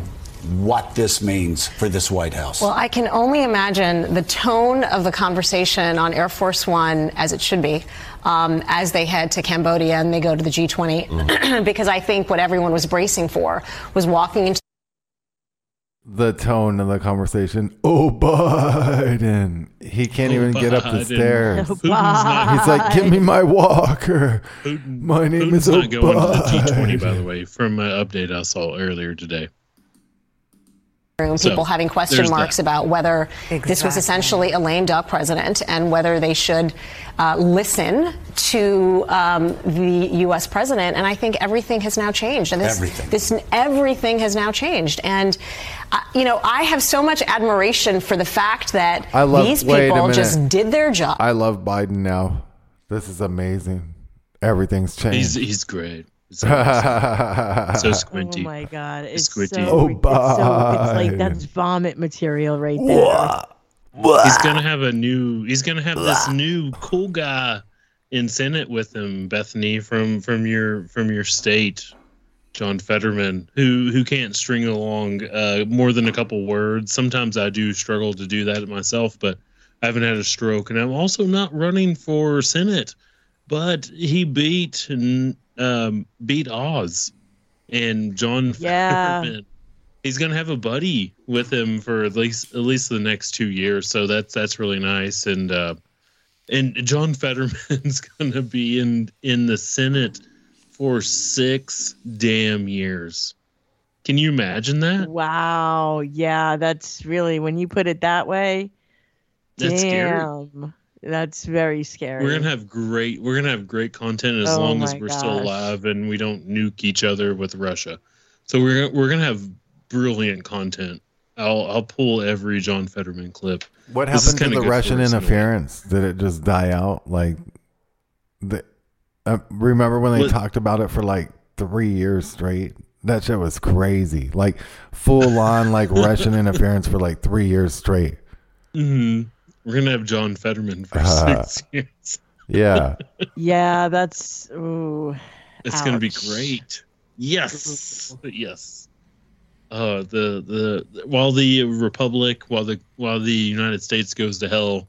Speaker 10: what this means for this White House.
Speaker 13: Well, I can only imagine the tone of the conversation on Air Force One, as it should be, um, as they head to Cambodia and they go to the G20, because I think what everyone was bracing for was walking into
Speaker 2: The tone of the conversation. Oh, Biden. He can't
Speaker 3: Oh,
Speaker 2: even get up the stairs.
Speaker 3: Oh, Putin's
Speaker 2: He's like, give me my walker.
Speaker 3: Putin-
Speaker 2: my name
Speaker 3: Putin's
Speaker 2: is
Speaker 3: not going to the G20, by the way, from an update I saw earlier today.
Speaker 13: Room,
Speaker 3: So,
Speaker 13: people having question marks
Speaker 3: that.
Speaker 13: about whether this was essentially a lame duck president and whether they should uh, listen to um, the U.S. president. And I think everything has now changed. And this,
Speaker 10: Everything.
Speaker 13: This everything has now changed. And uh, you know, I have so much admiration for the fact that
Speaker 2: I love-
Speaker 13: these people just did their job.
Speaker 2: I love Biden now. This is amazing. Everything's
Speaker 3: He's
Speaker 2: changed.
Speaker 3: he's great. It's awesome. so squinty.
Speaker 4: Oh my god, it's
Speaker 3: Squidgy.
Speaker 4: so,
Speaker 2: Oh,
Speaker 4: rid- it's so it's like
Speaker 2: Biden.
Speaker 4: that's vomit material right there.
Speaker 3: He's gonna have a new. He's gonna have this new cool guy in Senate with him, Bethany from from your from your state, John Fetterman, who who can't string along uh, more than a couple words. Sometimes I do struggle to do that myself, but I haven't had a stroke, and I'm also not running for Senate. But he beat um, beat Oz and John
Speaker 4: Yeah.
Speaker 3: Fetterman he's gonna have a buddy with him for at least at least the next two years. So that's that's really nice. And uh, and John Fetterman's gonna be in in the Senate for six damn years. Can you imagine that?
Speaker 4: Wow, yeah, that's really when you put it that way.
Speaker 3: That's scary.
Speaker 4: Damn, that's very scary.
Speaker 3: We're gonna have great we're gonna have great content as
Speaker 4: Oh
Speaker 3: long as we're still alive and we don't nuke each other with Russia. So we're we're gonna have brilliant content. I'll I'll pull every John Fetterman clip.
Speaker 2: What
Speaker 3: This
Speaker 2: happened to the Russian
Speaker 3: us in
Speaker 2: interference? Did it just die out? Like, the, uh, remember when they
Speaker 3: What-
Speaker 2: talked about it for like three years straight? That shit was crazy. Like full on like Russian interference for like three years straight.
Speaker 3: hmm We're gonna have John Fetterman for
Speaker 2: Uh,
Speaker 3: six years.
Speaker 2: Yeah.
Speaker 4: yeah, that's ooh.
Speaker 3: It's gonna be great. Yes, yes. Uh, the the while the Republic, while the while the United States goes to hell,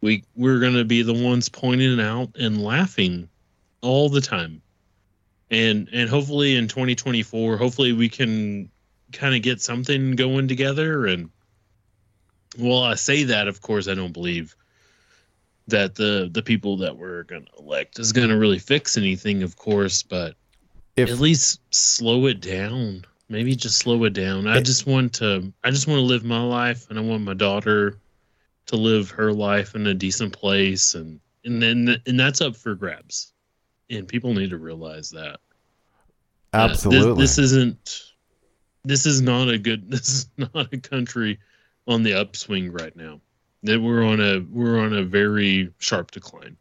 Speaker 3: we we're gonna be the ones pointing it out and laughing all the time, and and hopefully in 2024, hopefully we can kind of get something going together. And well, I say that, of course, I don't believe that the the people that we're gonna elect is gonna really fix anything, of course, but
Speaker 2: If
Speaker 3: at least slow it down. Maybe just slow it down. I just want to I just want to live my life and I want my daughter to live her life in a decent place and and then and that's up for grabs. And people need to realize that. Uh, this-
Speaker 2: absolutely.
Speaker 3: this, isn't this is not a good this is not a country on the upswing right now. That we're on a we're on a very sharp decline.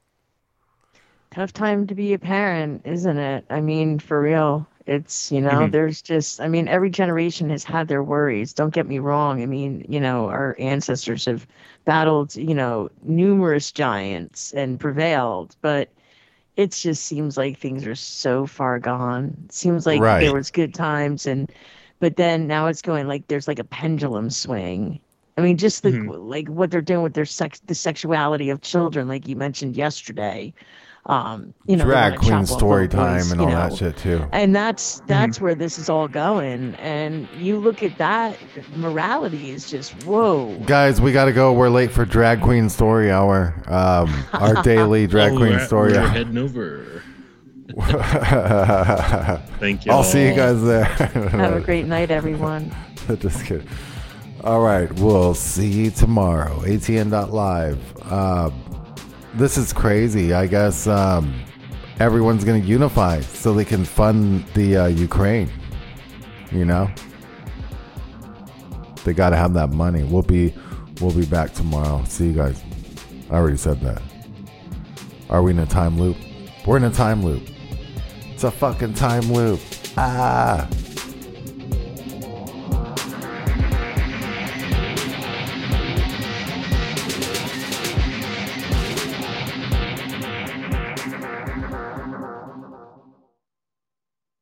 Speaker 4: tough time to be a parent, isn't it? I mean, for real. It's, you know,
Speaker 3: Mhm.
Speaker 4: there's just, I mean, every generation has had their worries. Don't get me wrong. I mean, you know, our ancestors have battled, you know, numerous giants and prevailed, but it just seems like things are so far gone. It seems like
Speaker 2: Right.
Speaker 4: there was good times and, but then now it's going like there's like a pendulum swing I mean, just the, like what they're doing with their sex, the sexuality of children, like you mentioned yesterday. Um, you know,
Speaker 2: Drag queen story
Speaker 4: little boys,
Speaker 2: time and
Speaker 4: you
Speaker 2: all that shit too.
Speaker 4: And that's that's where this is all going. And you look at that, morality is just whoa.
Speaker 2: Guys, we got to go. We're late for Drag Queen Story Hour. Um, our daily Drag
Speaker 3: Oh,
Speaker 2: Queen
Speaker 3: we're-
Speaker 2: Story
Speaker 3: we're
Speaker 2: Hour.
Speaker 3: heading over. Thank you.
Speaker 2: I'll see you guys there.
Speaker 4: Have a great night, everyone.
Speaker 2: Just kidding. All right, we'll see you tomorrow. ATN.live. Uh, this is crazy. I guess um, everyone's going to unify so they can fund the uh, Ukraine. You know, they got to have that money. We'll be we'll be back tomorrow. See you guys. I already said that. Are we in a time loop? We're in a time loop. It's a fucking time loop. Ah.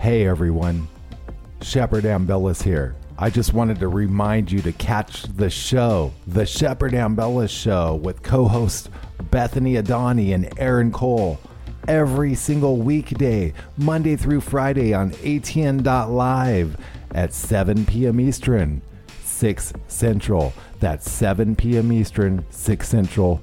Speaker 2: Hey everyone, Shepard Ambellas here. I just wanted to remind you to catch the show, The Shepard Ambellas Show, with co host Bethany Adani and Aaron Cole, every single weekday, Monday through Friday on ATN.live at 7 p.m. Eastern, 6 Central. That's 7 p.m. Eastern, 6 Central,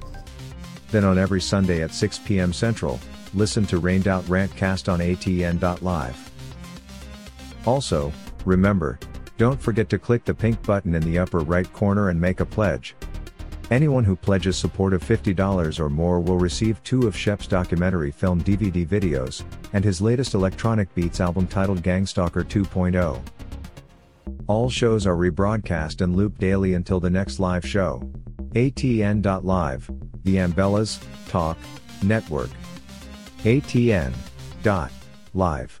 Speaker 6: Then on every Sunday at 6 p.m. Central, listen to Rained Out Rantcast on ATN.live. Also, remember, don't forget to click the pink button in the upper right corner and make a pledge. Anyone who pledges support of $50 or more will receive two of Shep's documentary film DVD videos, and his latest electronic beats album titled Gangstalker 2.0. All shows are rebroadcast and looped daily until the next live show. ATN.live, the Ambellas Talk Network. ATN. Live.